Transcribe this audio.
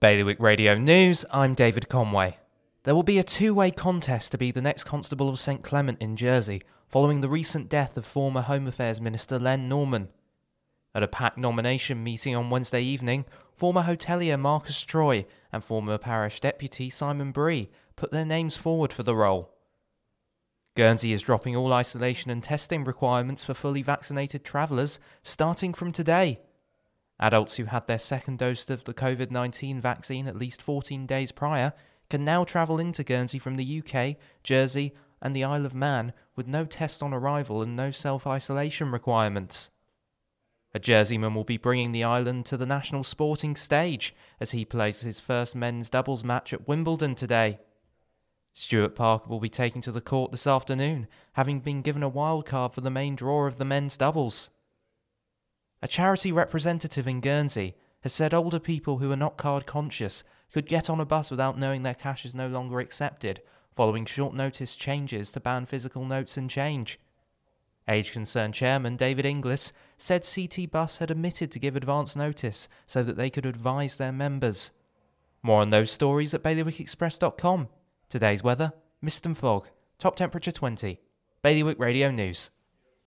Bailiwick Radio News, I'm David Conway. There will be a two way contest to be the next Constable of St Clement in Jersey, following the recent death of former Home Affairs Minister Len Norman. At a packed nomination meeting on Wednesday evening, former hotelier Marcus Troy and former parish deputy Simon Bree put their names forward for the role. Guernsey is dropping all isolation and testing requirements for fully vaccinated travellers starting from today. Adults who had their second dose of the COVID 19 vaccine at least 14 days prior can now travel into Guernsey from the UK, Jersey, and the Isle of Man with no test on arrival and no self isolation requirements. A Jerseyman will be bringing the island to the national sporting stage as he plays his first men's doubles match at Wimbledon today. Stuart Parker will be taking to the court this afternoon, having been given a wild card for the main draw of the men's doubles. A charity representative in Guernsey has said older people who are not card conscious could get on a bus without knowing their cash is no longer accepted, following short notice changes to ban physical notes and change. Age Concern Chairman David Inglis said CT Plus had omitted to give advance notice so that they could advise their members. More on those stories at bailiwickexpress.com. Today's weather mist and fog, top temperature 20. Bailiwick Radio News.